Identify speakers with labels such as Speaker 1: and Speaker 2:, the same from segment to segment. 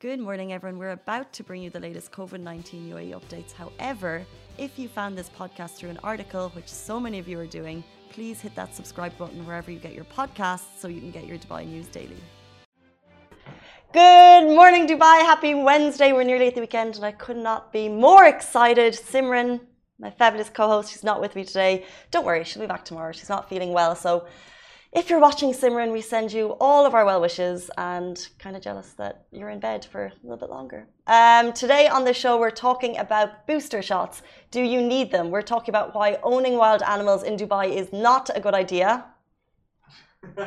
Speaker 1: Good morning, everyone. We're about to bring you the latest COVID 19 UAE updates. However, if you found this podcast through an article, which so many of you are doing, please hit that subscribe button wherever you get your podcasts so you can get your Dubai news daily. Good morning, Dubai. Happy Wednesday. We're nearly at the weekend, and I could not be more excited. Simran, my fabulous co host, she's not with me today. Don't worry, she'll be back tomorrow. She's not feeling well. So if you're watching Simran, we send you all of our well wishes and kind of jealous that you're in bed for a little bit longer. Um, today on the show, we're talking about booster shots. Do you need them? We're talking about why owning wild animals in Dubai is not a good idea.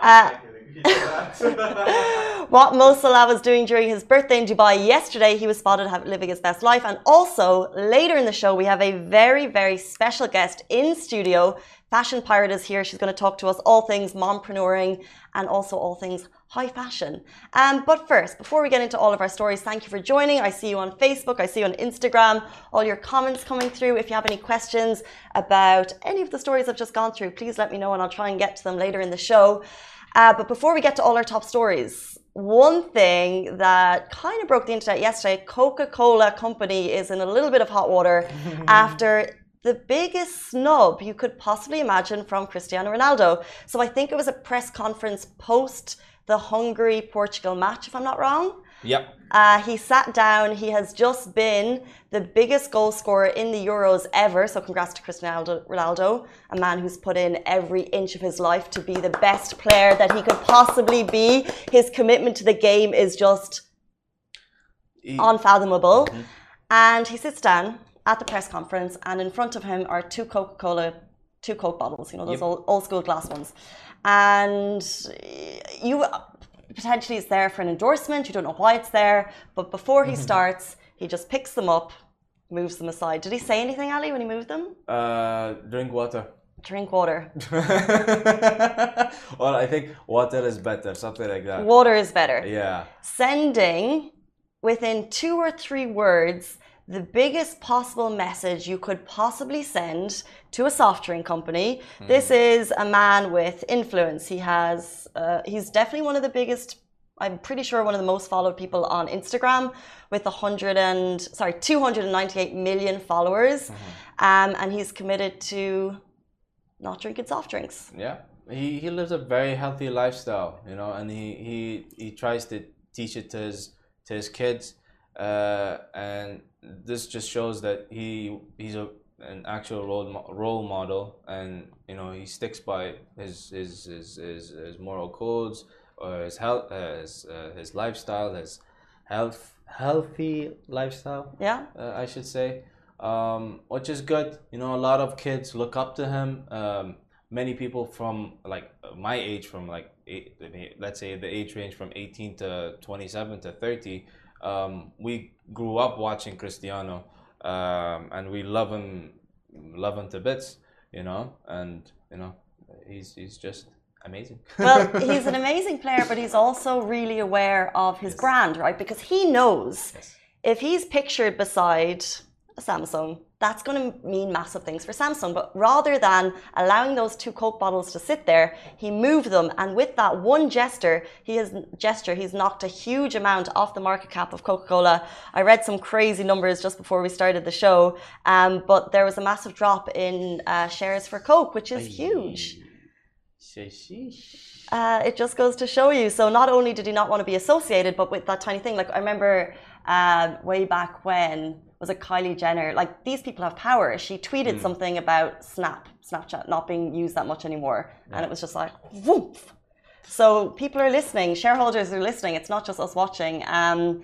Speaker 1: Uh, what Mo Salah was doing during his birthday in Dubai yesterday, he was spotted living his best life. And also, later in the show, we have a very, very special guest in studio Fashion Pirate is here. She's going to talk to us all things mompreneuring and also all things high fashion. Um, but first, before we get into all of our stories, thank you for joining. I see you on Facebook, I see you on Instagram, all your comments coming through. If you have any questions about any of the stories I've just gone through, please let me know and I'll try and get to them later in the show. Uh, but before we get to all our top stories, one thing that kind of broke the internet yesterday Coca Cola Company is in a little bit of hot water after the biggest snub you could possibly imagine from Cristiano Ronaldo. So I think it was a press conference post the Hungary Portugal match, if I'm not wrong.
Speaker 2: Yep.
Speaker 1: Uh, he sat down. He has just been the biggest goal scorer in the Euros ever. So congrats to Cristiano Ronaldo, a man who's put in every inch of his life to be the best player that he could possibly be. His commitment to the game is just unfathomable. Mm -hmm. And he sits down at the press conference, and in front of him are two Coca Cola, two Coke bottles, you know, those yep. old, old school glass ones. And you potentially it's there for an endorsement, you don't know why it's there, but before he starts, he just picks them up, moves them aside. Did he say anything, Ali, when he moved them?
Speaker 2: Uh, drink water.
Speaker 1: Drink water.
Speaker 2: well, I think water is better, something like that.
Speaker 1: Water is better.
Speaker 2: Yeah.
Speaker 1: Sending within two or three words the biggest possible message you could possibly send to a soft drink company. Mm. This is a man with influence. He has, uh, he's definitely one of the biggest. I'm pretty sure one of the most followed people on Instagram with 100 and sorry 298 million followers, mm-hmm. um, and he's committed to not drinking soft drinks.
Speaker 2: Yeah, he, he lives a very healthy lifestyle, you know, and he, he he tries to teach it to his to his kids, uh, and this just shows that he he's a an actual role role model, and you know he sticks by his his his his, his moral codes or his health, uh, his uh, his lifestyle, his health healthy lifestyle.
Speaker 1: Yeah,
Speaker 2: uh, I should say, um, which is good. You know, a lot of kids look up to him. Um, many people from like my age, from like eight, let's say the age range from eighteen to twenty seven to thirty um, we grew up watching Cristiano, um, and we love him, love him to bits, you know, and you know, he's he's just amazing.
Speaker 1: well, he's an amazing player, but he's also really aware of his yes. brand, right? Because he knows yes. if he's pictured beside a Samsung, that's going to mean massive things for Samsung. But rather than allowing those two Coke bottles to sit there, he moved them. And with that one gesture, he has gesture, he's knocked a huge amount off the market cap of Coca-Cola. I read some crazy numbers just before we started the show, um, but there was a massive drop in uh, shares for Coke, which is huge. Uh, it just goes to show you. So not only did he not want to be associated, but with that tiny thing, like I remember uh, way back when was it Kylie Jenner? Like these people have power. She tweeted mm. something about Snap, Snapchat not being used that much anymore, yeah. and it was just like whoop. So people are listening. Shareholders are listening. It's not just us watching. Um,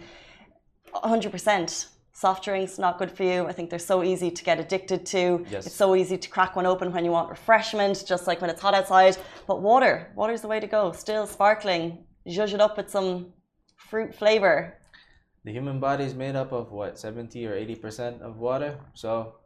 Speaker 1: 100%. Soft drinks not good for you. I think they're so easy to get addicted to.
Speaker 2: Yes.
Speaker 1: It's so easy to crack one open when you want refreshment, just like when it's hot outside. But water, water's the way to go. Still sparkling. Zhuzh it up with some fruit flavor
Speaker 2: the human body is made up of what 70 or 80 percent of water? So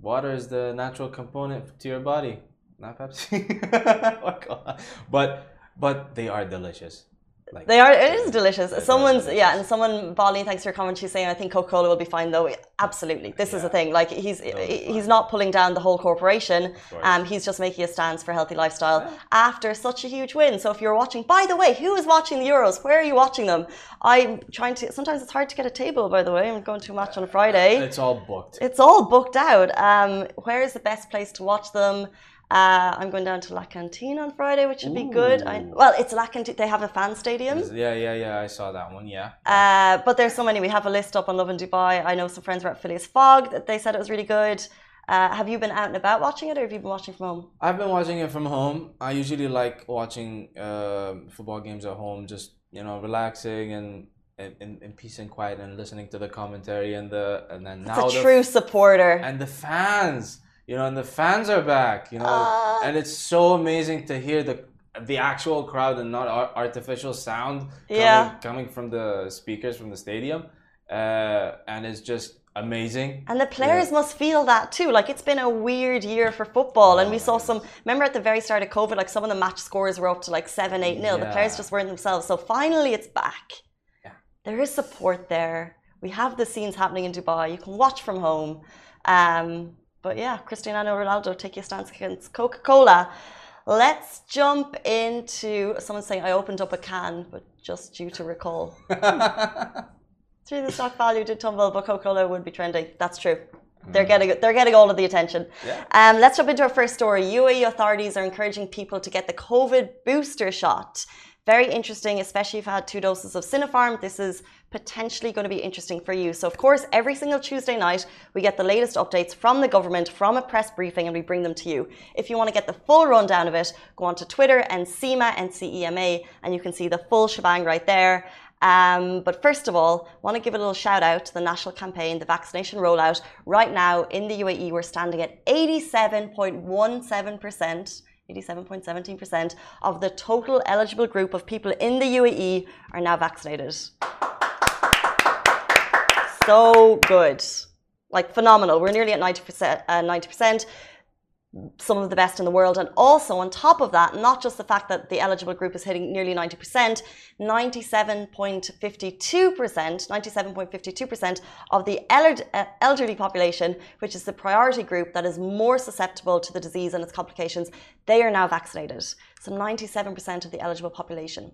Speaker 2: water is the natural component to your body. Not pepsi. Oh, but but they are delicious Like,
Speaker 1: They are. It is delicious. Someone's
Speaker 2: delicious.
Speaker 1: yeah, and someone Bolly, thanks for your comment. She's saying I think Coca Cola will be fine though. Absolutely, this is the thing. Like he's
Speaker 2: They'll
Speaker 1: he's not pulling down the whole corporation. Um, he's just making a stance for healthy lifestyle after such a huge win. So if you're watching, by the way, who is watching the Euros? Where are you watching them? I'm trying to. Sometimes it's hard to get a table. By the way, I'm going to a match on a Friday.
Speaker 2: It's all booked.
Speaker 1: It's all booked out. Um, where is the best place to watch them? Uh, I'm going down to La Cantine on Friday, which should be good. I, well, it's La Cantine. They have a fan stadium.
Speaker 2: Yeah, yeah, yeah. I saw that one. Yeah.
Speaker 1: Uh, but there's so many. We have a list up on Lovin Dubai. I know some friends were at Phileas Fogg. That they said it was really good. Uh, have you been out and about watching it, or have you been watching from home?
Speaker 2: I've been watching it from home. I usually like watching uh, football games at home, just you know, relaxing and in, in, peace and quiet, and listening to the commentary and the and then now
Speaker 1: It's a
Speaker 2: the
Speaker 1: true supporter.
Speaker 2: and the fans, you know, and the fans are back, you know,
Speaker 1: Ah.
Speaker 2: and it's so amazing to hear the the actual crowd and not ar- artificial sound coming,
Speaker 1: Yeah.
Speaker 2: coming from the speakers from the stadium, uh, and it's just amazing.
Speaker 1: And the players must feel that too. Like it's been a weird year for football, and we saw some. Remember at the very start of COVID, like some of the match scores were up to like seven, eight nil. The players just weren't themselves. So finally, it's back.
Speaker 2: Yeah.
Speaker 1: There is support there. We have the scenes happening in Dubai. You can watch from home. Um, but yeah, Cristiano Ronaldo take your stance against Coca Cola. Let's jump into someone saying I opened up a can, but just due to recall. Through the stock value did tumble, but Coca-Cola would be trending. That's true. They're getting they're getting all of the attention.
Speaker 2: Yeah.
Speaker 1: Um, let's jump into our first story. UAE authorities are encouraging people to get the COVID booster shot. Very interesting, especially if you had two doses of Sinopharm. This is potentially going to be interesting for you. So, of course, every single Tuesday night, we get the latest updates from the government, from a press briefing, and we bring them to you. If you want to get the full rundown of it, go on to Twitter NCEMA and CEMA, and you can see the full shebang right there. Um, but first of all, I want to give a little shout out to the national campaign, the vaccination rollout. Right now in the UAE, we're standing at 87.17%. 87.17% of the total eligible group of people in the UAE are now vaccinated. So good. Like phenomenal. We're nearly at 90%, uh, 90% some of the best in the world. And also, on top of that, not just the fact that the eligible group is hitting nearly 90%, 97.52%, 97.52% of the uh, elderly population, which is the priority group that is more susceptible to the disease and its complications, they are now vaccinated. So 97% of the eligible population.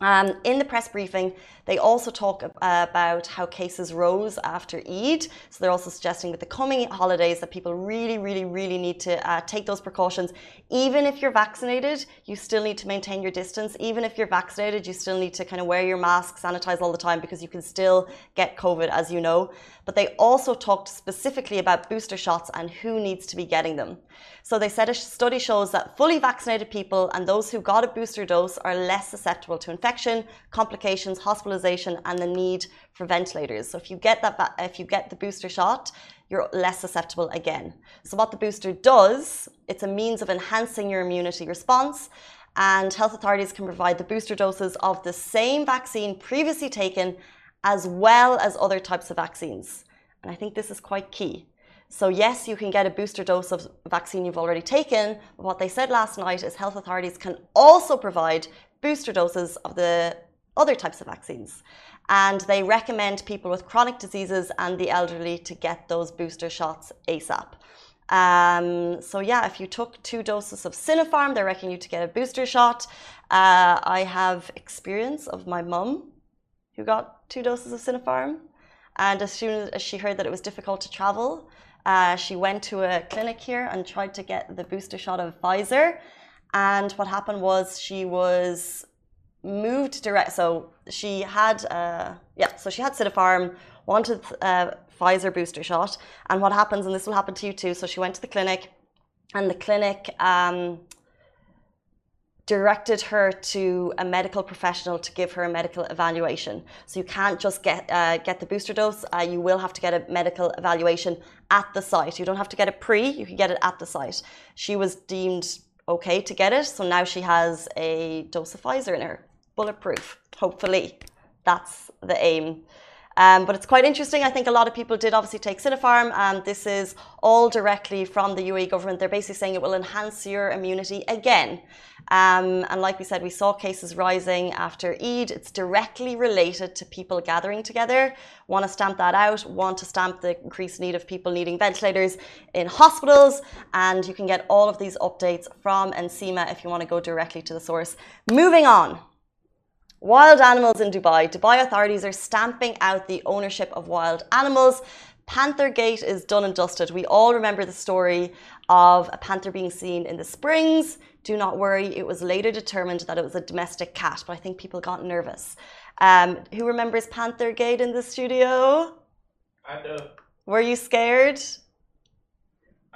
Speaker 1: Um, in the press briefing, they also talk ab- about how cases rose after Eid. So they're also suggesting with the coming holidays that people really, really, really need to uh, take those precautions. Even if you're vaccinated, you still need to maintain your distance. Even if you're vaccinated, you still need to kind of wear your mask, sanitize all the time because you can still get COVID, as you know. But they also talked specifically about booster shots and who needs to be getting them. So they said a study shows that fully vaccinated people and those who got a booster dose are less susceptible to infection, complications, hospitalization, and the need for ventilators. So if you get that, if you get the booster shot, you're less susceptible again. So what the booster does, it's a means of enhancing your immunity response. And health authorities can provide the booster doses of the same vaccine previously taken, as well as other types of vaccines. And I think this is quite key. So, yes, you can get a booster dose of vaccine you've already taken. But what they said last night is health authorities can also provide booster doses of the other types of vaccines. And they recommend people with chronic diseases and the elderly to get those booster shots ASAP. Um, so, yeah, if you took two doses of Sinopharm, they're recommending you to get a booster shot. Uh, I have experience of my mum who got two doses of Sinopharm. And as soon as she heard that it was difficult to travel, uh, she went to a clinic here and tried to get the booster shot of Pfizer. And what happened was she was moved direct. So she had, uh, yeah, so she had Sinopharm, wanted uh, Pfizer booster shot. And what happens, and this will happen to you too. So she went to the clinic, and the clinic um, directed her to a medical professional to give her a medical evaluation. So you can't just get uh, get the booster dose. Uh, you will have to get a medical evaluation at the site. You don't have to get it pre. You can get it at the site. She was deemed okay to get it, so now she has a dose of Pfizer in her, bulletproof. Hopefully, that's the aim. Um, but it's quite interesting. I think a lot of people did obviously take Sinopharm, and this is all directly from the UAE government. They're basically saying it will enhance your immunity again. Um, and like we said, we saw cases rising after Eid. It's directly related to people gathering together. Want to stamp that out, want to stamp the increased need of people needing ventilators in hospitals. And you can get all of these updates from NCEMA if you want to go directly to the source. Moving on. Wild animals in Dubai. Dubai authorities are stamping out the ownership of wild animals. Panther Gate is done and dusted. We all remember the story of a panther being seen in the springs. Do not worry, it was later determined that it was a domestic cat, but I think people got nervous. Um, who remembers Panther Gate in the studio?
Speaker 2: I do.
Speaker 1: Were you scared?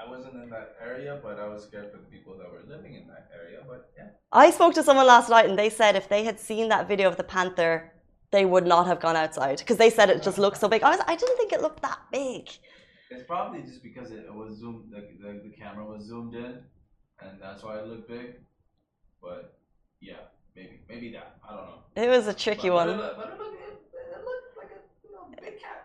Speaker 2: I wasn't in that area, but I was scared for the people that were living in that area. But yeah.
Speaker 1: I spoke to someone last night and they said if they had seen that video of the panther, they would not have gone outside because they said it just looked so big. I was, I didn't think it looked that big.
Speaker 2: It's probably just because it, was zoomed, the, the, the camera was zoomed in, and that's why it looked big. But yeah, maybe maybe that. I don't know.
Speaker 1: It was a tricky
Speaker 2: but,
Speaker 1: one.
Speaker 2: But it, but it, looked, it, it looked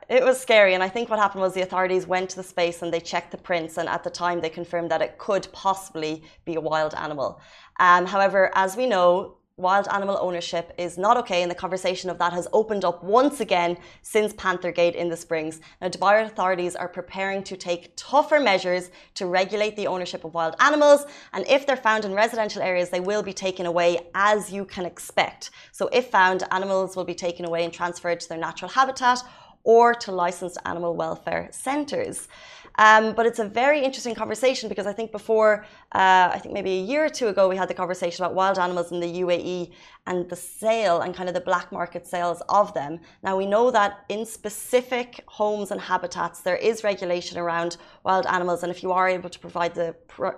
Speaker 1: It was scary, and I think what happened was the authorities went to the space and they checked the prints, and at the time they confirmed that it could possibly be a wild animal. Um, however, as we know, wild animal ownership is not okay, and the conversation of that has opened up once again since Panthergate in the Springs. Now, Dubai authorities are preparing to take tougher measures to regulate the ownership of wild animals, and if they're found in residential areas, they will be taken away as you can expect. So, if found, animals will be taken away and transferred to their natural habitat or to licensed animal welfare centres. Um, but it's a very interesting conversation because I think before, uh, I think maybe a year or two ago, we had the conversation about wild animals in the UAE and the sale and kind of the black market sales of them. Now, we know that in specific homes and habitats, there is regulation around wild animals. And if you are able to provide the,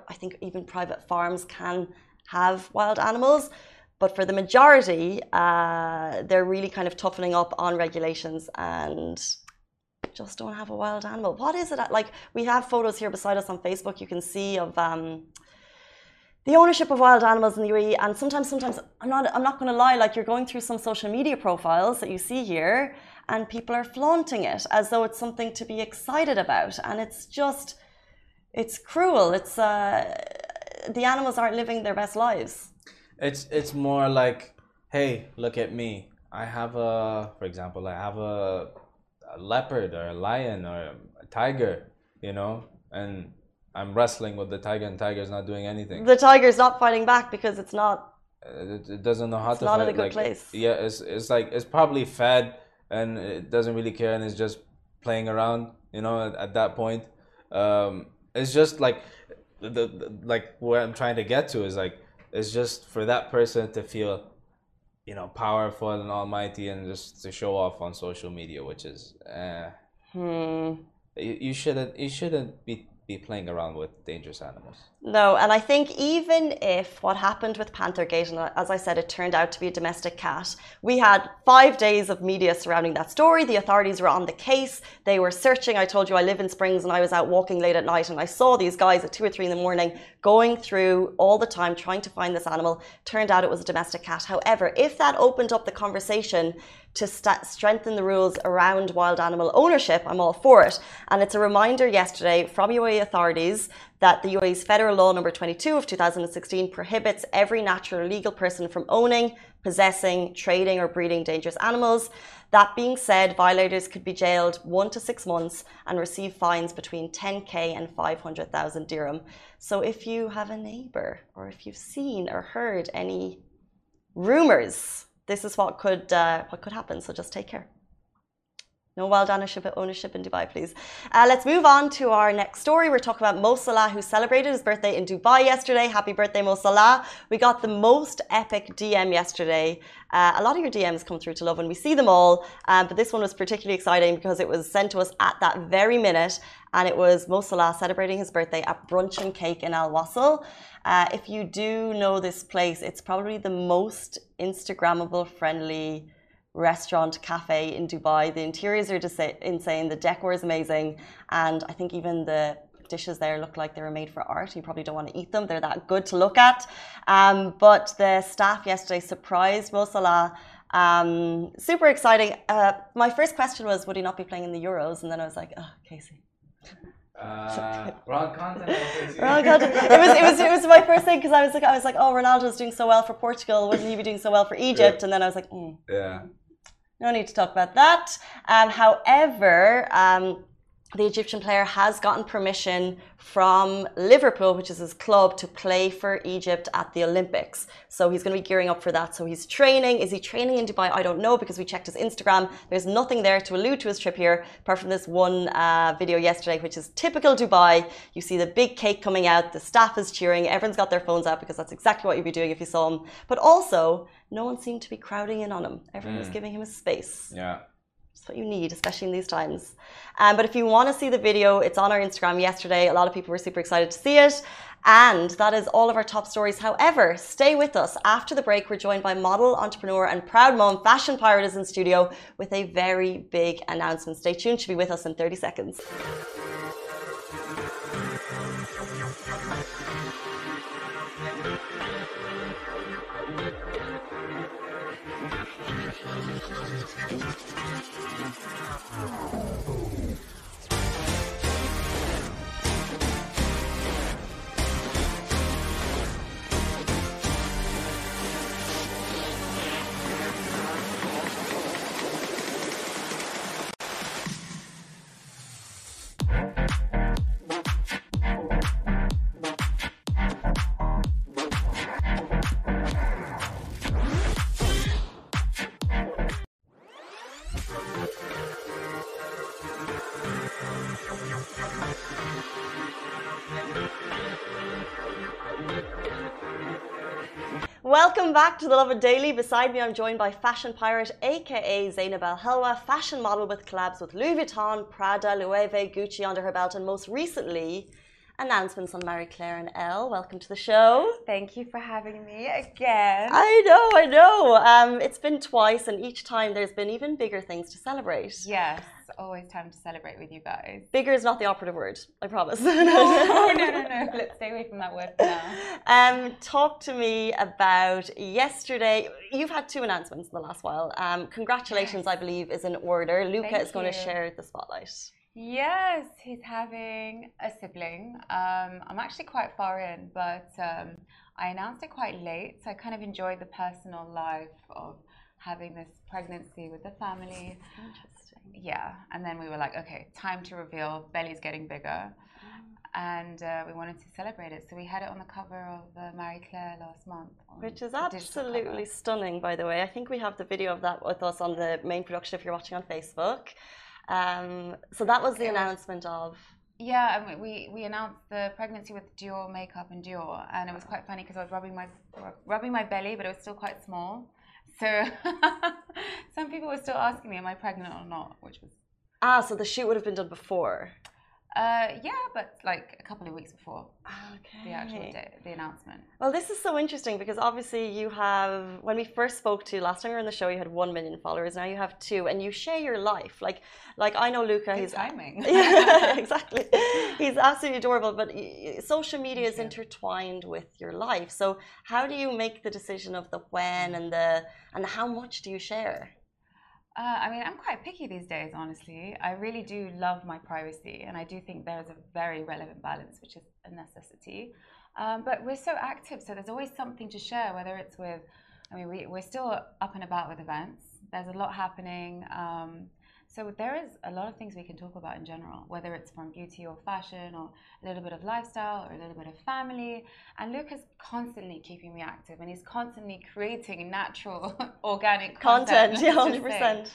Speaker 1: I think even private farms can have wild animals. But for the majority, uh, they're really kind of toughening up on regulations and just don't have a wild animal. What is it? Like we have photos here beside us on Facebook. You can see of um, the ownership of wild animals in the UAE. And sometimes, sometimes I'm not. I'm not going to lie. Like you're going through some social media profiles that you see here, and people are flaunting it as though it's something to be excited about. And it's just, it's cruel. It's uh, the animals aren't living their best lives.
Speaker 2: It's it's more like, hey, look at me. I have a, for example, I have a a leopard or a lion or a tiger, you know, and I'm wrestling with the tiger and tiger's not doing anything.
Speaker 1: The tiger's not fighting back because it's not.
Speaker 2: Uh, it, it, doesn't know how
Speaker 1: it's
Speaker 2: to
Speaker 1: not
Speaker 2: fight.
Speaker 1: in a good
Speaker 2: like,
Speaker 1: place.
Speaker 2: Yeah, it's it's like it's probably fed and it doesn't really care and it's just playing around. You know, at, at that point, um, it's just like the, the like what I'm trying to get to is like it's just for that person to feel you know, powerful and almighty and just to show off on social media, which is, uh,
Speaker 1: hmm.
Speaker 2: you, you shouldn't, you shouldn't be be playing around with dangerous animals.
Speaker 1: No, and I think even if what happened with Panthergate, and as I said, it turned out to be a domestic cat, we had five days of media surrounding that story. The authorities were on the case. They were searching. I told you I live in Springs and I was out walking late at night and I saw these guys at two or three in the morning going through all the time trying to find this animal. Turned out it was a domestic cat. However, if that opened up the conversation to st- strengthen the rules around wild animal ownership, I'm all for it. And it's a reminder yesterday from UAE authorities that the UAE's federal law number 22 of 2016 prohibits every natural or legal person from owning, possessing, trading, or breeding dangerous animals. That being said, violators could be jailed one to six months and receive fines between 10k and 500,000 dirham. So if you have a neighbor or if you've seen or heard any rumors this is what could uh, what could happen. So just take care. No wild ownership, in Dubai, please. Uh, let's move on to our next story. We're talking about Mo Salah, who celebrated his birthday in Dubai yesterday. Happy birthday, Mo Salah. We got the most epic DM yesterday. Uh, a lot of your DMs come through to love, and we see them all. Um, but this one was particularly exciting because it was sent to us at that very minute. And it was Mo Salah celebrating his birthday at Brunch and Cake in Al Wasl. Uh, if you do know this place, it's probably the most Instagrammable friendly restaurant cafe in Dubai. The interiors are just insane. The decor is amazing, and I think even the dishes there look like they were made for art. You probably don't want to eat them; they're that good to look at. Um, but the staff yesterday surprised Mo Salah Um, super exciting. Uh, my first question was, would he not be playing in the Euros? And then I was like, oh, Casey.
Speaker 2: Uh, wrong content.
Speaker 1: wrong content. It was, it was, it was my first thing because I was like, I was like, oh, Ronaldo's doing so well for Portugal. Wouldn't he be doing so well for Egypt? Yeah. And then I was like, mm,
Speaker 2: yeah.
Speaker 1: No need to talk about that. Um, however, um, the Egyptian player has gotten permission from Liverpool, which is his club, to play for Egypt at the Olympics. So he's going to be gearing up for that. So he's training. Is he training in Dubai? I don't know because we checked his Instagram. There's nothing there to allude to his trip here, apart from this one uh, video yesterday, which is typical Dubai. You see the big cake coming out, the staff is cheering, everyone's got their phones out because that's exactly what you'd be doing if you saw him. But also, no one seemed to be crowding in on him. Everyone mm. was giving him a space.
Speaker 2: Yeah.
Speaker 1: What you need, especially in these times. Um, but if you want to see the video, it's on our Instagram yesterday. A lot of people were super excited to see it. And that is all of our top stories. However, stay with us. After the break, we're joined by model, entrepreneur, and proud mom, Fashion Pirate is in studio with a very big announcement. Stay tuned. She'll be with us in 30 seconds. Welcome back to the Lovin Daily. Beside me, I'm joined by Fashion Pirate, aka Zainab El Helwa, fashion model with collabs with Louis Vuitton, Prada, Loewe, Gucci under her belt, and most recently, announcements on Marie Claire and Elle. Welcome to the show.
Speaker 3: Thank you for having me again.
Speaker 1: I know, I know. Um, it's been twice, and each time there's been even bigger things to celebrate.
Speaker 3: Yes always time to celebrate with you guys.
Speaker 1: Bigger is not the operative word, I promise.
Speaker 3: no, no, no, no. Let's stay away from that word for now.
Speaker 1: Um, talk to me about yesterday. You've had two announcements in the last while. Um, congratulations, I believe, is in order. Luca Thank is going you. to share the spotlight.
Speaker 3: Yes, he's having a sibling. Um, I'm actually quite far in, but um, I announced it quite late, so I kind of enjoyed the personal life of having this pregnancy with the family. Interesting. Yeah, and then we were like, okay, time to reveal. Belly's getting bigger, and uh, we wanted to celebrate it. So we had it on the cover of uh, Marie Claire last month,
Speaker 1: which is absolutely stunning, by the way. I think we have the video of that with us on the main production if you're watching on Facebook. Um, so that was the it announcement was, of.
Speaker 3: Yeah, and we, we announced the pregnancy with Dior makeup and Dior, and it was quite funny because I was rubbing my rubbing my belly, but it was still quite small. So some people were still asking me, "Am I pregnant or not?" Which was
Speaker 1: ah, so the shoot would have been done before.
Speaker 3: Uh, yeah, but like a couple of weeks before okay. the actual day, the announcement.
Speaker 1: Well, this is so interesting because obviously you have, when we first spoke to you last time you were on the show, you had one million followers. Now you have two, and you share your life. Like, like I know Luca.
Speaker 3: Good
Speaker 1: he's
Speaker 3: timing.
Speaker 1: yeah, exactly. He's absolutely adorable. But social media is intertwined with your life. So how do you make the decision of the when and the and how much do you share?
Speaker 3: Uh, I mean, I'm quite picky these days, honestly. I really do love my privacy, and I do think there's a very relevant balance, which is a necessity. Um, but we're so active, so there's always something to share, whether it's with, I mean, we, we're still up and about with events. There's a lot happening. Um, so there is a lot of things we can talk about in general, whether it's from beauty or fashion or a little bit of lifestyle or a little bit of family. And Luke is constantly keeping me active and he's constantly creating natural, organic
Speaker 1: content. content yeah, 100%.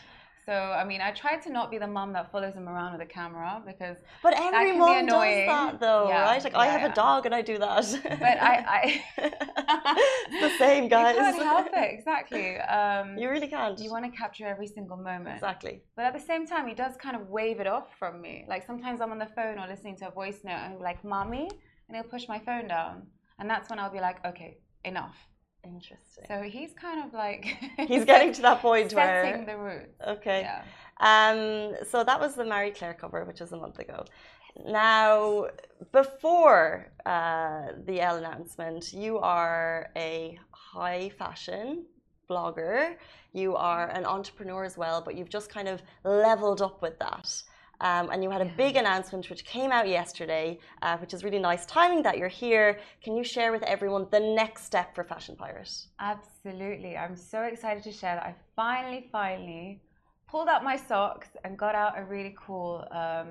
Speaker 3: So I mean, I try to not be the mom that follows him around with a camera because.
Speaker 1: But every mom does that, though, yeah, right? Like yeah, I have yeah. a dog and I do that.
Speaker 3: But I, I
Speaker 1: it's the same, guys.
Speaker 3: You can't help it, exactly. Um,
Speaker 1: you really can't.
Speaker 3: You want to capture every single moment.
Speaker 1: Exactly.
Speaker 3: But at the same time, he does kind of wave it off from me. Like sometimes I'm on the phone or listening to a voice note and be like, "Mommy," and he'll push my phone down, and that's when I'll be like, "Okay, enough."
Speaker 1: Interesting.
Speaker 3: So he's kind of like
Speaker 1: he's getting to that point
Speaker 3: setting
Speaker 1: where
Speaker 3: setting the roots.
Speaker 1: Okay. Yeah. Um. So that was the Marie Claire cover, which was a month ago. Now, before uh, the Elle announcement, you are a high fashion blogger, you are an entrepreneur as well, but you've just kind of leveled up with that. Um, and you had a big announcement which came out yesterday, uh, which is really nice timing that you're here. Can you share with everyone the next step for Fashion Pirate?
Speaker 3: Absolutely. I'm so excited to share that I finally, finally pulled out my socks and got out a really cool um,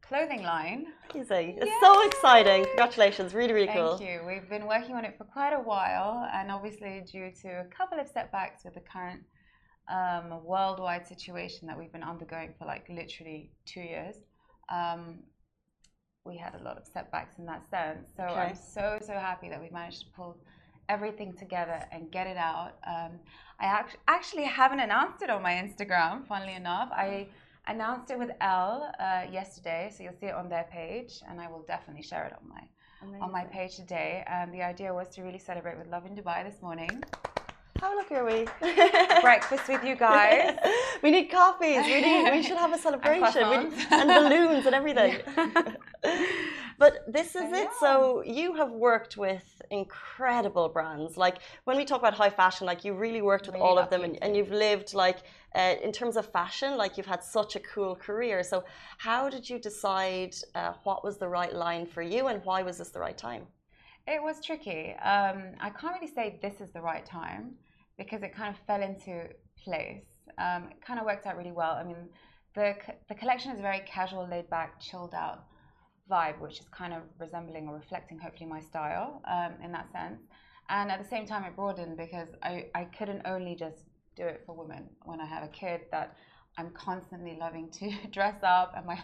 Speaker 3: clothing line.
Speaker 1: Amazing. It's Yay! so exciting. Congratulations. Really, really
Speaker 3: Thank
Speaker 1: cool.
Speaker 3: Thank you. We've been working on it for quite a while, and obviously, due to a couple of setbacks with the current um, worldwide situation that we've been undergoing for like literally two years. Um, we had a lot of setbacks in that sense. So okay. I'm so so happy that we managed to pull everything together and get it out. Um, I act- actually haven't announced it on my Instagram. Funnily enough, I announced it with Elle uh, yesterday, so you'll see it on their page, and I will definitely share it on my Amazing. on my page today. And the idea was to really celebrate with Lovin Dubai this morning.
Speaker 1: How lucky are we?
Speaker 3: Breakfast with you guys.
Speaker 1: we need coffees. We need. We should have a celebration and, and balloons and everything. but this is it. So you have worked with incredible brands. Like when we talk about high fashion, like you really worked with really all of them, and, and, you've lived like uh, in terms of fashion, like you've had such a cool career. So how did you decide uh, what was the right line for you, and why was this the right time?
Speaker 3: It was tricky. Um, I can't really say this is the right time because it kind of fell into place. Um, it kind of worked out really well. I mean, the, the collection is a very casual, laid back, chilled out vibe, which is kind of resembling or reflecting hopefully my style um, in that sense. And at the same time, it broadened because I, I couldn't only just do it for women when I have a kid that I'm constantly loving to dress up and my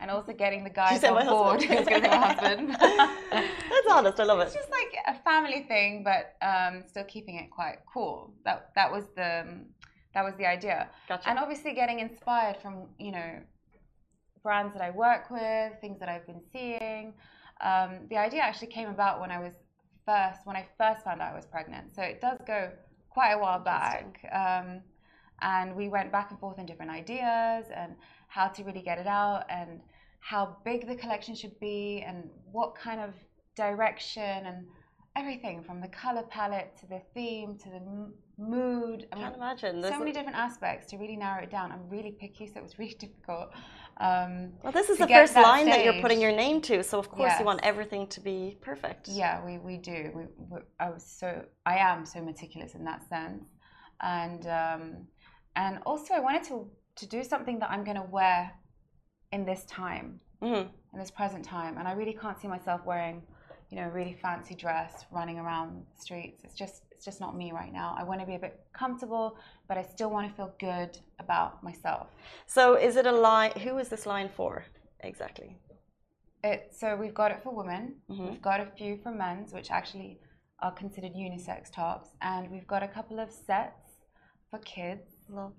Speaker 3: and also getting the guys on board. It's going to my husband.
Speaker 1: That's honest. I love it.
Speaker 3: It's just like a family thing, but um, still keeping it quite cool. That that was the that was the idea.
Speaker 1: Gotcha.
Speaker 3: And obviously getting inspired from you know brands that I work with, things that I've been seeing. Um, the idea actually came about when I was first when I first found out I was pregnant. So it does go quite a while back. Um, and we went back and forth on different ideas and how to really get it out and how big the collection should be and what kind of direction and everything from the color palette to the theme to the mood.
Speaker 1: I can't imagine.
Speaker 3: so many different aspects to really narrow it down. I'm really picky, so it was really difficult. Um,
Speaker 1: well, this is the first that line stage. that you're putting your name to, so of course yes. you want everything to be perfect.
Speaker 3: Yeah, we, we do. We, we, I was so I am so meticulous in that sense, and um, and also I wanted to to do something that I'm going to wear in this time, mm-hmm. in this present time, and I really can't see myself wearing, you know, a really fancy dress, running around the streets. It's just it's just not me right now. I want to be a bit comfortable, but I still want to feel good about myself.
Speaker 1: So, is it a line? Who is this line for exactly?
Speaker 3: It so we've got it for women. Mm-hmm. We've got a few for men's, which actually are considered unisex tops, and we've got a couple of sets for kids
Speaker 1: Love.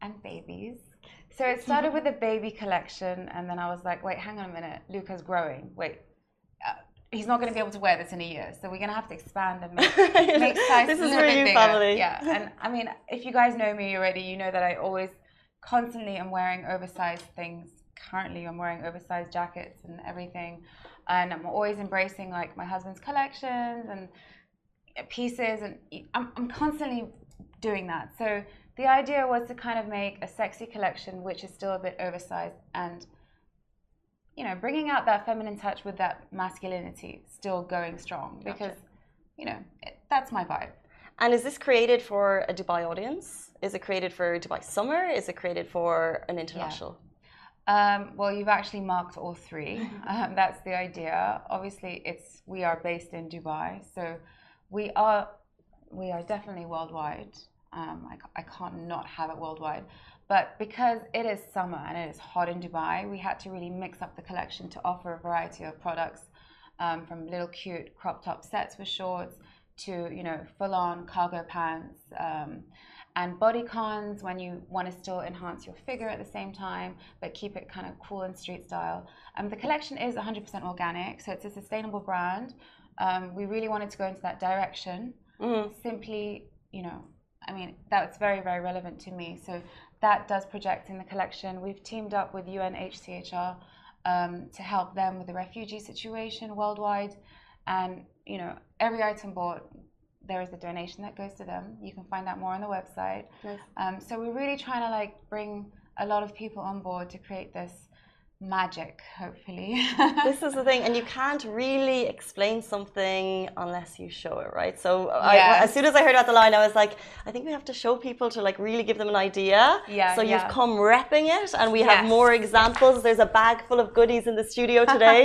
Speaker 3: And babies. So it started with a baby collection, and then I was like, wait, hang on a minute. Luca's growing. Wait, uh, he's not going to be able to wear this in a year. So we're going to have to expand and make, make size
Speaker 1: this
Speaker 3: a
Speaker 1: little bit bigger. Family.
Speaker 3: Yeah. And I mean, if you guys know me already, you know that I always constantly am wearing oversized things. Currently, I'm wearing oversized jackets and everything. And I'm always embracing like my husband's collections and pieces. And I'm, I'm constantly doing that. So the idea was to kind of make a sexy collection which is still a bit oversized and you know bringing out that feminine touch with that masculinity still going strong gotcha. because you know it, that's my vibe
Speaker 1: and is this created for a dubai audience is it created for dubai summer is it created for an international yeah.
Speaker 3: Um, well, you've actually marked all three. Um, that's the idea. Obviously, it's we are based in Dubai, so we are we are definitely worldwide. Um, I, I can't not have it worldwide. But because it is summer and it is hot in Dubai, we had to really mix up the collection to offer a variety of products um, from little cute crop top sets with shorts to, you know, full on cargo pants um, and bodycons when you want to still enhance your figure at the same time, but keep it kind of cool and street style. Um, the collection is 100% organic, so it's a sustainable brand. Um, we really wanted to go into that direction. Mm. Simply, you know, I mean, that's very, very relevant to me. So that does project in the collection. We've teamed up with UNHCR um, to help them with the refugee situation worldwide. And, you know, every item bought there is a donation that goes to them. You can find out more on the website.
Speaker 1: Nice.
Speaker 3: Um, so we're really trying to like bring a lot of people on board to create this magic, hopefully.
Speaker 1: this is the thing, and you can't really explain something unless you show it, right? So I, as soon as I heard about the line, I was like, I think we have to show people to like really give them an idea.
Speaker 3: Yeah,
Speaker 1: So you've come repping it, and we have
Speaker 3: Yes.
Speaker 1: more examples. There's a bag full of goodies in the studio today.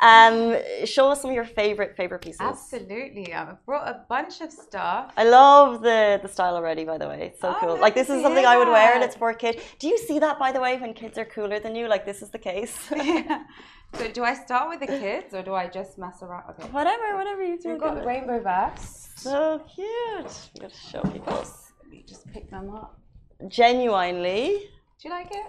Speaker 1: um, show us some of your favorite favorite pieces.
Speaker 3: Absolutely. I've brought a bunch of stuff.
Speaker 1: I love the the style already, by the way. It's so
Speaker 3: Oh,
Speaker 1: cool. Like this is something I would wear, and it's for a kid. Do you see that, by the way, when kids are cooler than you? Like this is the case.
Speaker 3: so do I start with the kids or do I just mess around? Okay.
Speaker 1: whatever, whatever you do.
Speaker 3: we've got the rainbow vests.
Speaker 1: So cute. I'm gonna show people.
Speaker 3: Let me just pick them up.
Speaker 1: Genuinely,
Speaker 3: Do you like it?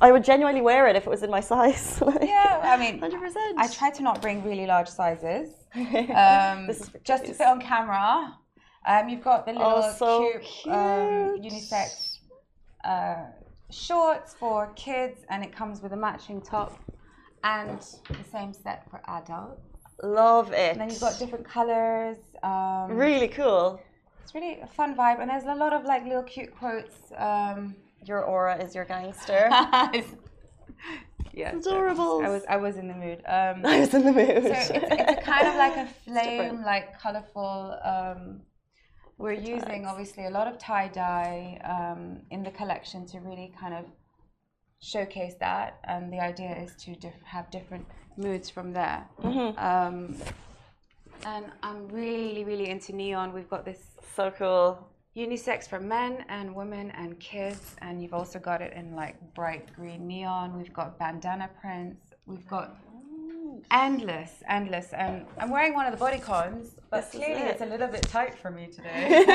Speaker 1: I would genuinely wear it if it was in my size.
Speaker 3: Yeah, I mean,
Speaker 1: hundred percent.
Speaker 3: I try to not bring really large sizes. Um,
Speaker 1: This is
Speaker 3: just to fit on camera. Um, you've got the little
Speaker 1: Oh, so
Speaker 3: cute, Um, unisex uh, shorts for kids, and it comes with a matching top and the same set for adults.
Speaker 1: Love it.
Speaker 3: And then you've got different colors. Um,
Speaker 1: really cool.
Speaker 3: It's really a fun vibe, and there's a lot of like little cute quotes. Um,
Speaker 1: Your aura is your gangster.
Speaker 3: yeah, so
Speaker 1: Adorable.
Speaker 3: I was I was in the mood. Um,
Speaker 1: I was in the mood.
Speaker 3: So it's, it's a kind of like a flame, like colorful. We're using
Speaker 1: Tags.
Speaker 3: obviously a lot of tie dye um, in the collection to really kind of showcase that, and the idea is to diff- have different moods from there.
Speaker 1: Mm-hmm.
Speaker 3: Um, and I'm really, really into neon. We've got this
Speaker 1: so cool.
Speaker 3: unisex for men and women and kids, and you've also got it in like bright green neon. We've got bandana prints. We've got endless, endless. And I'm wearing one of the bodycons, but
Speaker 1: This
Speaker 3: clearly
Speaker 1: it.
Speaker 3: it's a little bit tight for me today.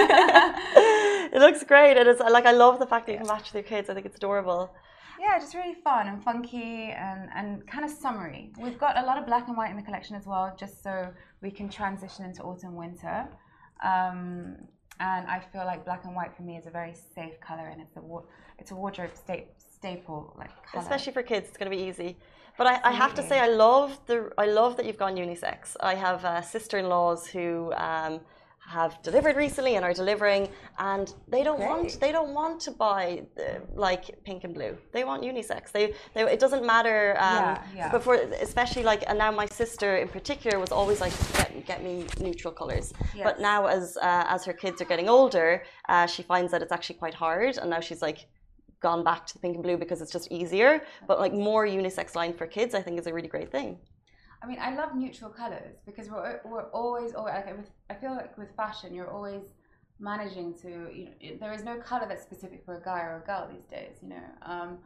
Speaker 1: it looks great, and it's like I love the fact that you can match with your kids. I think it's adorable.
Speaker 3: yeah, just really fun and funky and, and kind of summery. We've got a lot of black and white in the collection as well, just so we can transition into autumn winter. Um, and I feel like black and white for me is a very safe color, and it's a it's a wardrobe sta- staple like color.
Speaker 1: Especially for kids, it's going to be easy. But I, I have to say, I love the I love that you've gone unisex. I have uh, sister-in-laws who um, have delivered recently and are delivering, and they don't want they don't want to buy the, like pink and blue. They want unisex. They, they it doesn't matter. Um,
Speaker 3: Yeah, yeah.
Speaker 1: But for especially like, and now my sister in particular was always like, get, get me neutral colors. But now as uh, as her kids are getting older, uh, she finds that it's actually quite hard, and now she's like gone back to the pink and blue because it's just easier. But like more unisex line for kids, I think is a really great thing.
Speaker 3: I mean, I love neutral colors because we're we're always, always like with, I feel like with fashion, you're always managing to, you know, there is no color that's specific for a guy or a girl these days. You know, um,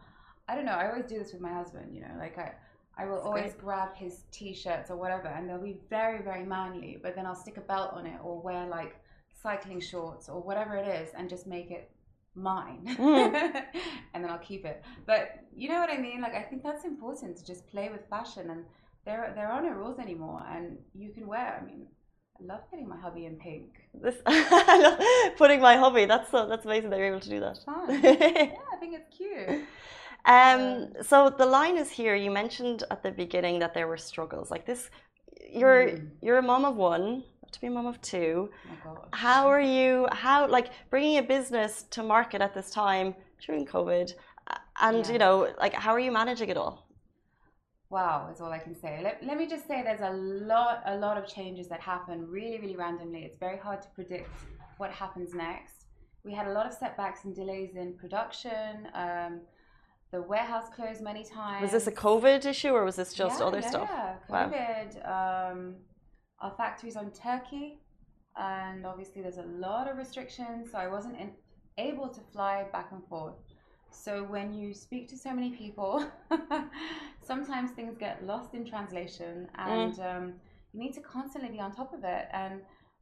Speaker 3: I don't know. I always do this with my husband. You know, like I. I will
Speaker 1: That's
Speaker 3: always
Speaker 1: great.
Speaker 3: grab his t-shirts or whatever, and they'll be very, very manly. But then I'll stick a belt on it, or wear like cycling shorts, or whatever it is, and just make it mine.
Speaker 1: Mm.
Speaker 3: and then I'll keep it. But you know what I mean? Like I think that's important to just play with fashion, and there there are no rules anymore, and you can wear. I mean, I love getting my hubby in pink.
Speaker 1: This I love putting my hobby. That's so that's amazing that you're able to do that.
Speaker 3: Fun. yeah, I think it's cute.
Speaker 1: Um, so the line is here. You mentioned at the beginning that there were struggles like this. You're
Speaker 3: Mm.
Speaker 1: you're a mom of one, to be a mom of two.
Speaker 3: Oh.
Speaker 1: How are you? How like bringing a business to market at this time during COVID, uh, and
Speaker 3: Yeah.
Speaker 1: you know, like how are you managing it all?
Speaker 3: Wow, is all I can say. Let, let me just say there's a lot a lot of changes that happen really, really randomly. It's very hard to predict what happens next. We had a lot of setbacks and delays in production. Um, the warehouse closed many times.
Speaker 1: Was this a COVID issue or was this just
Speaker 3: Yeah,
Speaker 1: other
Speaker 3: yeah,
Speaker 1: stuff?
Speaker 3: Yeah,
Speaker 1: Wow.
Speaker 3: COVID. Um, our factory's on Turkey, and obviously there's a lot of restrictions, so I wasn't in, able to fly back and forth. So when you speak to so many people, sometimes things get lost in translation, and um, you need to constantly be on top of it. And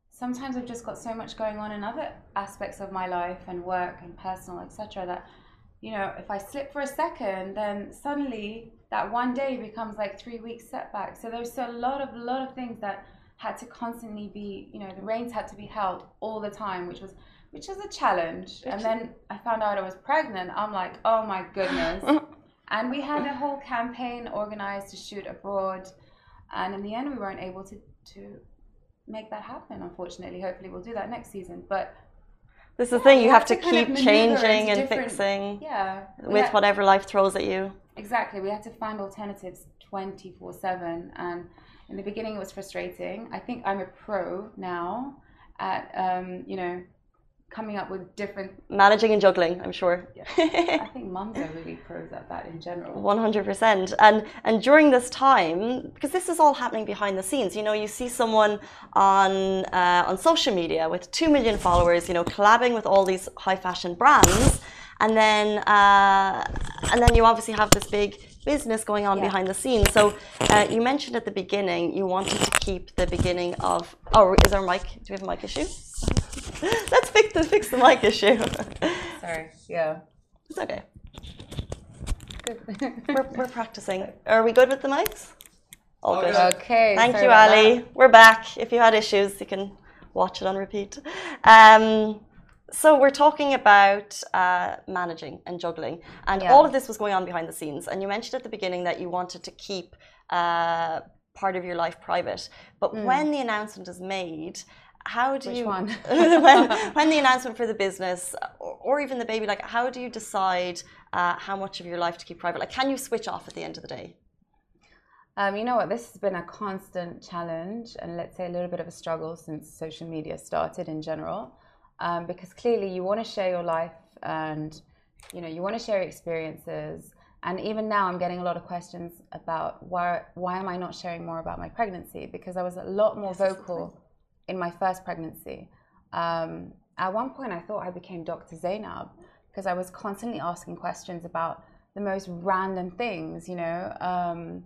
Speaker 3: sometimes I've just got so much going on in other aspects of my life and work and personal, etc. That you know, if I slip for a second, then suddenly that one day becomes like three weeks setback. So there's a lot of lot of things that had to constantly be, you know, the reins had to be held all the time, which was which is a challenge. And then I found out I was pregnant. I'm like, oh my goodness. and we had a whole campaign organized to shoot abroad, and in the end, we weren't able to to make that happen. Unfortunately, hopefully we'll do that next season. But
Speaker 1: this is
Speaker 3: yeah,
Speaker 1: the thing you have,
Speaker 3: have
Speaker 1: to,
Speaker 3: to kind
Speaker 1: keep
Speaker 3: of
Speaker 1: changing and fixing
Speaker 3: yeah,
Speaker 1: with
Speaker 3: had-
Speaker 1: whatever life throws at you.
Speaker 3: Exactly. We had to find alternatives 24 7. And in the beginning, it was frustrating. I think I'm a pro now at, um, you know, coming up with different.
Speaker 1: Managing and juggling, I'm sure.
Speaker 3: I think mums are really pros at that in general.
Speaker 1: One hundred percent, and and during this time, because this is all happening behind the scenes. You know, you see someone on uh, on social media with two million followers. You know, collabing with all these high fashion brands, and then uh, and then you obviously have this big business going on
Speaker 3: Yeah.
Speaker 1: behind the scenes. So uh, you mentioned at the beginning you wanted to keep the beginning of. Oh, is our mic? Do we have a mic issue? Let's fix the fix the mic issue.
Speaker 3: Sorry. Yeah.
Speaker 1: it's okay.
Speaker 3: Good.
Speaker 1: We're, we're practicing. Are we good with the mics? All good.
Speaker 3: okay.
Speaker 1: Thank
Speaker 3: sorry
Speaker 1: you, Ali.
Speaker 3: that.
Speaker 1: We're back. If you had issues, you can watch it on repeat. Um, so we're talking about uh, managing and juggling, and
Speaker 3: Yeah.
Speaker 1: all of this was going on behind the scenes. And you mentioned at the beginning that you wanted to keep uh, part of your life private, but when the announcement is made. How do.
Speaker 3: Which
Speaker 1: you
Speaker 3: one?
Speaker 1: when, when the announcement for the business or, or even the baby like how do you decide uh, how much of your life to keep private like can you switch off at the end of the day
Speaker 3: Um, you know what? This has been a constant challenge, and let's say a little bit of a struggle since social media started in general. Um, because clearly, you want to share your life, and you know, you want to share experiences. And even now, I'm getting a lot of questions about why why am I not sharing more about my pregnancy? Because I was a lot more vocal in my first pregnancy. Um, at one point, I thought I became Dr. Zainab because I was constantly asking questions about the most random things, you know. Um,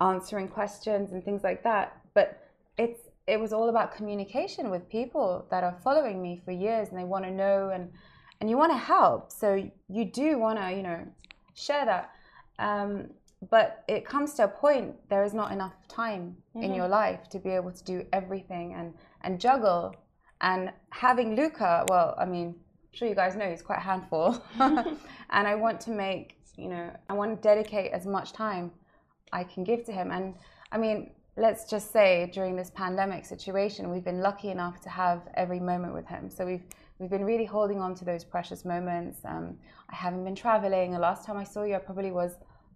Speaker 3: answering questions and things like that. But it's it was all about communication with people that are following me for years and they want to know and and you want to help. So you do want to you know share that. Um, but it comes to a point there is not enough time in your life to be able to do everything and and juggle. And having Luca, well, I mean, I'm sure you guys know he's quite a handful, and I want to make you know I want to dedicate as much time I can give to him. And I mean, let's just say during this pandemic situation, we've been lucky enough to have every moment with him. So we've we've been really holding on to those precious moments. Um, I haven't been traveling. The last time I saw you, I probably was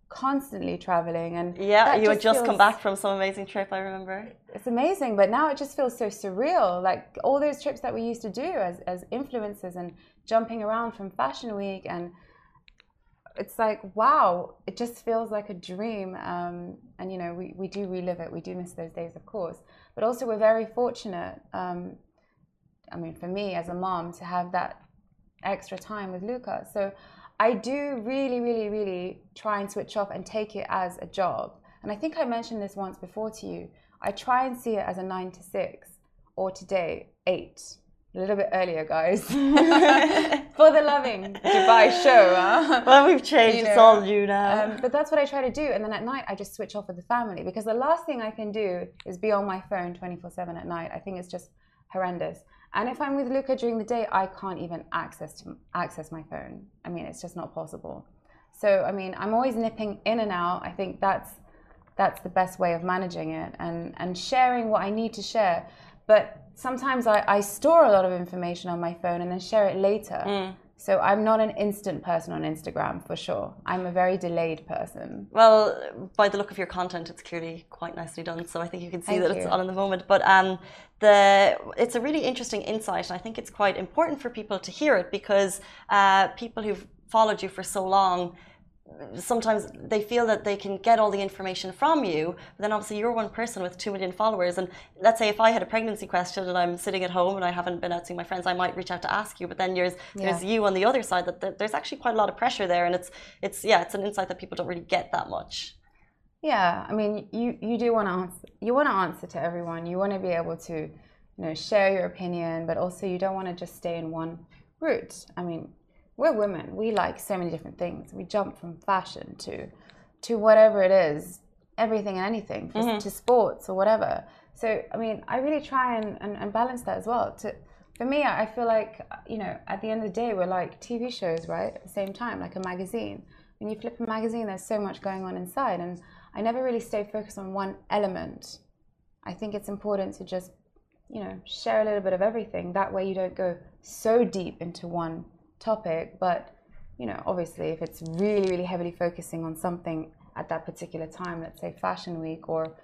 Speaker 3: constantly traveling, and
Speaker 1: yeah you had just come back from some amazing trip i remember
Speaker 3: It's amazing, but now it just feels so surreal. Like all those trips that we used to do as as influencers and jumping around from Fashion Week and it's like wow it just feels like a dream um, and you know we, we do relive it we do miss those days of course but also we're very fortunate um, i mean for me as a mom to have that extra time with luca so i do really really really try and switch off and take it as a job and i think i mentioned this once before to you i try and see it as a nine to six or today eight a little bit earlier guys for the Lovin Dubai show huh?
Speaker 1: well we've changed
Speaker 3: You
Speaker 1: it's all you now
Speaker 3: Um, but that's what I try to do. And then at night, I just switch off with the family because the last thing I can do is be on my phone 24 7 at night. I think it's just horrendous. And if I'm with Luca during the day, I can't even access to access my phone. I mean, it's just not possible. So, I mean, I'm always nipping in and out. I think that's that's the best way of managing it and and sharing what I need to share. But sometimes I, I store a lot of information on my phone and then share it later. So I'm not an instant person on Instagram for sure. I'm a very delayed person.
Speaker 1: well by the look of your content it's clearly quite nicely done so i think you can see
Speaker 3: Thank
Speaker 1: that it's
Speaker 3: you.
Speaker 1: on in the moment but um the it's a really interesting insight and i think it's quite important for people to hear it because uh, people who've followed you for so long sometimes they feel that they can get all the information from you but then obviously you're one person with 2 million followers and let's say if i had a pregnancy question and i'm sitting at home and i haven't been out seeing my friends i might reach out to ask you but then there's there's you on the other side that that there's actually quite a lot of pressure there and it's it's yeah it's an insight that people don't really get that much
Speaker 3: Yeah, I mean, you you do want to answer. You want to answer to everyone. You want to be able to, you know, share your opinion, but also you don't want to just stay in one route. I mean, we're women. We like so many different things. We jump from fashion to to whatever it is, everything and anything, for, mm-hmm. to sports or whatever. So, I mean, I really try and, and, and balance that as well. To for me, I feel like you know, at the end of the day, we're like TV shows, right? At the same time, like a magazine. When you flip a magazine, there's so much going on inside, and I never really stay focused on one element. I think it's important to just, you know, share a little bit of everything. That way you don't go so deep into one topic. But, you know, obviously if it's really, really heavily focusing on something at that particular time, let's say Fashion Week or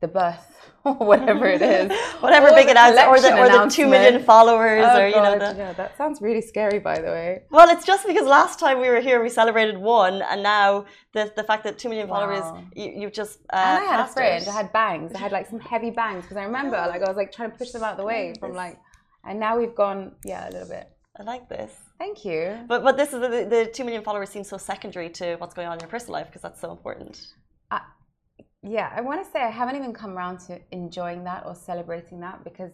Speaker 3: the birth or whatever it is.
Speaker 1: whatever big announcement or the, or the two million followers
Speaker 3: oh,
Speaker 1: or you
Speaker 3: God,
Speaker 1: know the...
Speaker 3: yeah, that sounds really scary by the way.
Speaker 1: Well, it's just because last time we were here we celebrated one and now the the fact that two million
Speaker 3: Wow.
Speaker 1: followers you, you've just uh,
Speaker 3: and I had a friend.
Speaker 1: it.
Speaker 3: I had bangs. I had like some heavy bangs because I remember like I was like trying to push them out of the way from like, and now we've gone yeah a little bit.
Speaker 1: I like this.
Speaker 3: Thank you.
Speaker 1: But but this is the, the two million followers seems so secondary to what's going on in your personal life because that's so important.
Speaker 3: Yeah, I want to say I haven't even come around to enjoying that or celebrating that because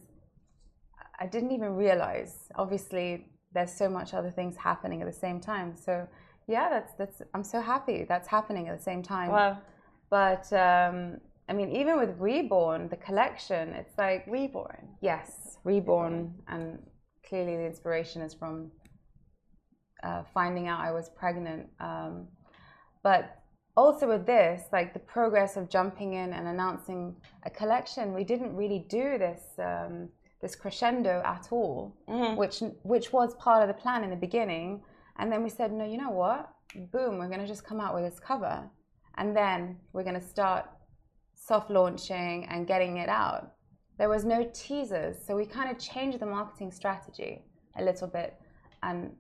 Speaker 3: I didn't even realize. Obviously, there's so much other things happening at the same time. So yeah, that's that's. I'm so happy that's happening at the same time.
Speaker 1: Wow,
Speaker 3: But um, I mean, even with Reborn, the collection, it's like
Speaker 1: reborn.
Speaker 3: yes, Reborn, and clearly the inspiration is from uh, finding out I was pregnant. Um, but also with this, like the progress of jumping in and announcing a collection, we didn't really do this um, this crescendo at all, which which was part of the plan in the beginning. And then we said, no, you know what? Boom, we're going to just come out with this cover, and then we're going to start soft launching and getting it out. There was no teasers, so we kind of changed the marketing strategy a little bit, and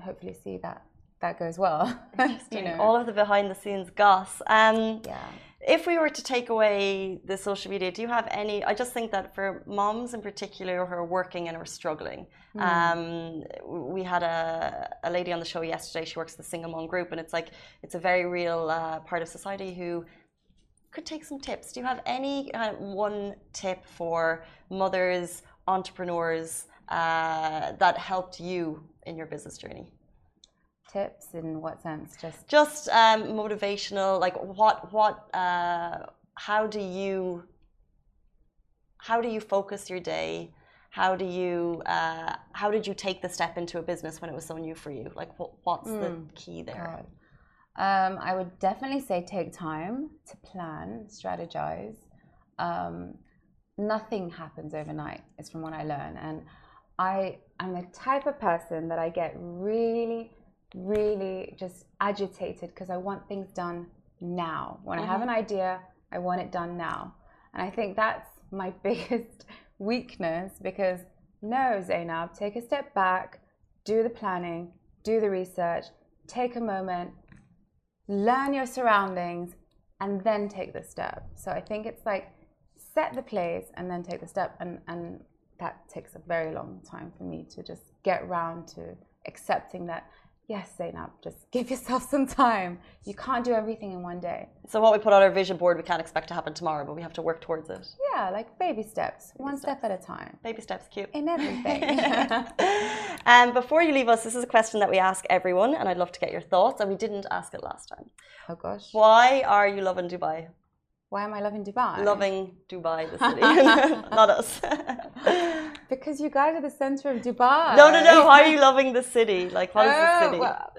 Speaker 3: hopefully see that that goes well. you know,
Speaker 1: all of the behind the scenes goss. Um,
Speaker 3: yeah.
Speaker 1: if we were to take away the social media, do you have any? I just think that for moms in particular who are working and are struggling, um, we had a, a lady on the show yesterday. She works at the Single Mom Group, and it's like it's a very real uh, part of society who could take some tips. Do you have any uh, one tip for mothers, entrepreneurs uh, that helped you in your business journey?
Speaker 3: Tips in what sense? Just
Speaker 1: just um, motivational like what what uh, how do you how do you focus your day how do you uh, how did you take the step into a business when it was so new for you like what, what's the key there
Speaker 3: God. Um, I would definitely say take time to plan, strategize. Um, nothing happens overnight, is from what I learn. And I am the type of person that I get really, really just agitated because I want things done now. When I have an idea, I want it done now. And I think that's my biggest weakness because no, Zainab, take a step back, do the planning, do the research, take a moment, learn your surroundings, and then take the step. So I think it's like set the place and then take the step, and, and that takes a very long time for me to just get round to accepting that. Yes, Zainab, just give yourself some time. You can't do everything in one day.
Speaker 1: so what we put on our vision board we can't expect to happen tomorrow but we have to work towards it.
Speaker 3: Yeah, like baby steps, one step at a time.
Speaker 1: Baby steps cute.
Speaker 3: In everything.
Speaker 1: um, before you leave us this is a question that we ask everyone and i'd love to get your thoughts and we didn't ask it last time.
Speaker 3: Oh gosh,
Speaker 1: why are you loving dubai
Speaker 3: why am I loving Dubai?
Speaker 1: loving dubai the city not us
Speaker 3: because you guys are the center of Dubai.
Speaker 1: No, no, no. Why are you loving the city? Like, what is the
Speaker 3: Oh,
Speaker 1: city?
Speaker 3: well,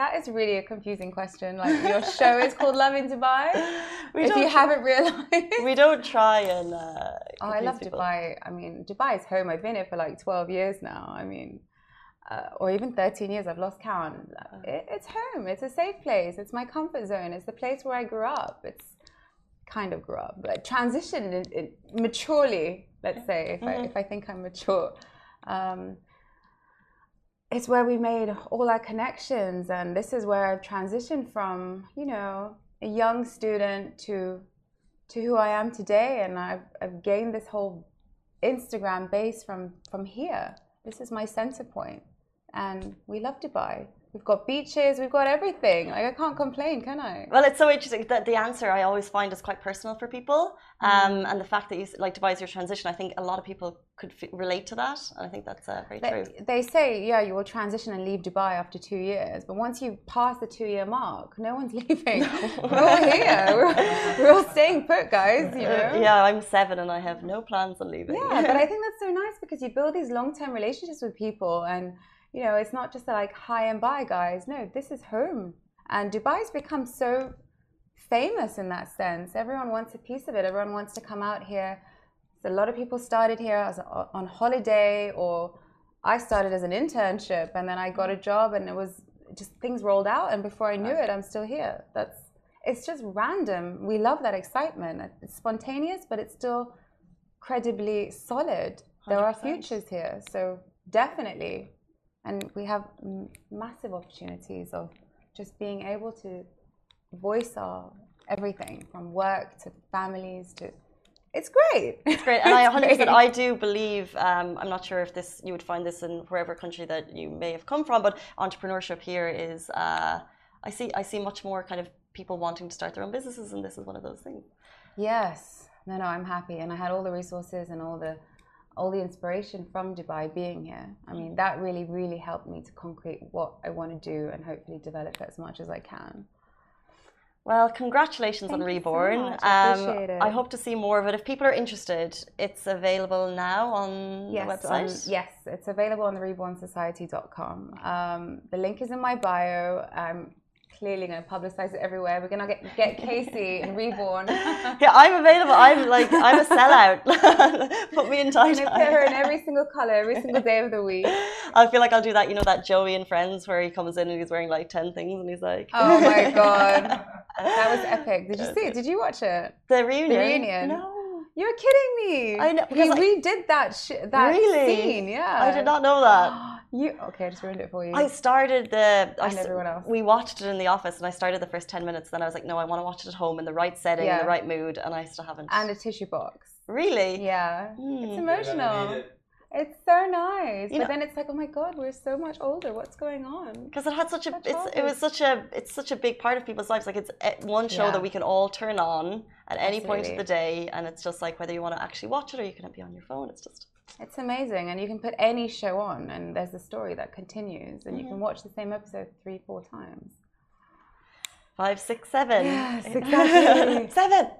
Speaker 3: that is really a confusing question. Like your show is called Lovin Dubai.
Speaker 1: we
Speaker 3: if you haven't realized.
Speaker 1: we don't try and. Uh,
Speaker 3: Oh, I love
Speaker 1: people.
Speaker 3: Dubai. I mean, Dubai is home. I've been here for like 12 years now. I mean, uh, or even 13 years. I've lost count. It, it's home. It's a safe place. It's my comfort zone. It's the place where I grew up. It's kind of grew up, but transitioned in, in, maturely. Let's say if I if I think I'm mature. Um, it's where we made all our connections, and this is where I've transitioned from, you know, a young student to to who I am today, and I've, I've gained this whole Instagram base from from here. This is my center point, and we love Dubai. We've got beaches, we've got everything. Like I can't complain, can I?
Speaker 1: Well, it's so interesting that the answer I always find is quite personal for people,
Speaker 3: Mm.
Speaker 1: um, and the fact that you like Dubai is your transition. I think a lot of people could f- relate to that, and I think that's uh, very true.
Speaker 3: They, they say, yeah, you will transition and leave Dubai after two years, but once you pass the two-year mark, no one's leaving. we're all here. We're, we're all staying put, guys. You know.
Speaker 1: Yeah, I'm seven and I have no plans on leaving.
Speaker 3: Yeah, but I think that's so nice because you build these long-term relationships with people, and you know, it's not just like hi and bye, guys. No, this is home, and Dubai's become so famous in that sense. Everyone wants a piece of it. Everyone wants to come out here, So a lot of people started here as a, on holiday, or I started as an internship, and then I got a mm. job, and it was just things rolled out, and before I knew it, I'm still here. That's it's just random. We love that excitement. It's spontaneous, but it's still credibly solid. There are
Speaker 1: 100%.
Speaker 3: futures here, so definitely, and we have m- massive opportunities of just being able to voice our everything from work to families to it's great
Speaker 1: It's great, and I 100%.
Speaker 3: great.
Speaker 1: I do believe. Um, I'm not sure if this you would find this in wherever country that you may have come from, but entrepreneurship here is. Uh, I see. I see much more kind of people wanting to start their own businesses, and this is one of those things.
Speaker 3: yes no no i'm happy and i had all the resources and all the all the inspiration from dubai being here i mean that really really helped me to concrete what i want to do and hopefully develop it as much as i can
Speaker 1: Well, congratulations on
Speaker 3: Thank you so
Speaker 1: Reborn.
Speaker 3: much. I appreciate it.
Speaker 1: I hope to see more of it. If people are interested, it's available now on
Speaker 3: yes,
Speaker 1: the website.
Speaker 3: on- yes, it's available on the rebornsociety.com. Um, the link is in my bio. I'm clearly going to publicize it everywhere. We're going to get, get Casey and Reborn.
Speaker 1: Yeah, I'm available. I'm like I'm a sellout. Put me in tie
Speaker 3: I'm put her in every single color, every single day of the week.
Speaker 1: I feel like I'll do that. You know that Joey and Friends where he comes in and he's wearing like ten things and he's like,
Speaker 3: Oh my God. That was epic. Did you see it? Did you watch it?
Speaker 1: the reunion.
Speaker 3: reunion.
Speaker 1: No,
Speaker 3: You're kidding me.
Speaker 1: I know,
Speaker 3: He
Speaker 1: because I-
Speaker 3: redid that sh- that
Speaker 1: Really?
Speaker 3: scene. Yeah.
Speaker 1: I did not know that.
Speaker 3: You okay? I just ruined it for you.
Speaker 1: I started the. I
Speaker 3: And
Speaker 1: s-
Speaker 3: everyone else.
Speaker 1: We watched it in the office, and I started the first ten minutes. Then I was like, no, I want to watch it at home in the right setting, in the right mood, and I still haven't.
Speaker 3: and a tissue box.
Speaker 1: really,
Speaker 3: Yeah.
Speaker 1: Hmm.
Speaker 3: It's emotional. It's so nice.
Speaker 1: You
Speaker 3: but
Speaker 1: know-
Speaker 3: then it's like, oh my god, we're so much older. What's going on?
Speaker 1: because it had such a. It's, it was such a. It's such a big part of people's lives. Like it's uh, one show
Speaker 3: Yeah.
Speaker 1: that we can all turn on at any point of the day, and it's just like whether you want to actually watch it or you can be on your phone. It's just.
Speaker 3: It's amazing. And you can put any show on and there's a story that continues and you
Speaker 1: Mm-hmm.
Speaker 3: can watch the same episode three, four times.
Speaker 1: Five, six, seven.
Speaker 3: Yes, exactly.
Speaker 1: seven, seven.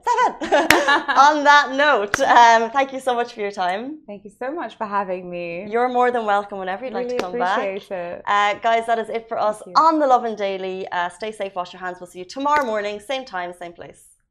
Speaker 1: On that note, um, thank you so much for your time.
Speaker 3: Thank you so much for having me.
Speaker 1: You're more than welcome whenever you'd like to come back.
Speaker 3: appreciate it.
Speaker 1: Uh, guys, that is it for us on the Lovin Daily. Uh, stay safe, wash your hands. We'll see you tomorrow morning, same time, same place.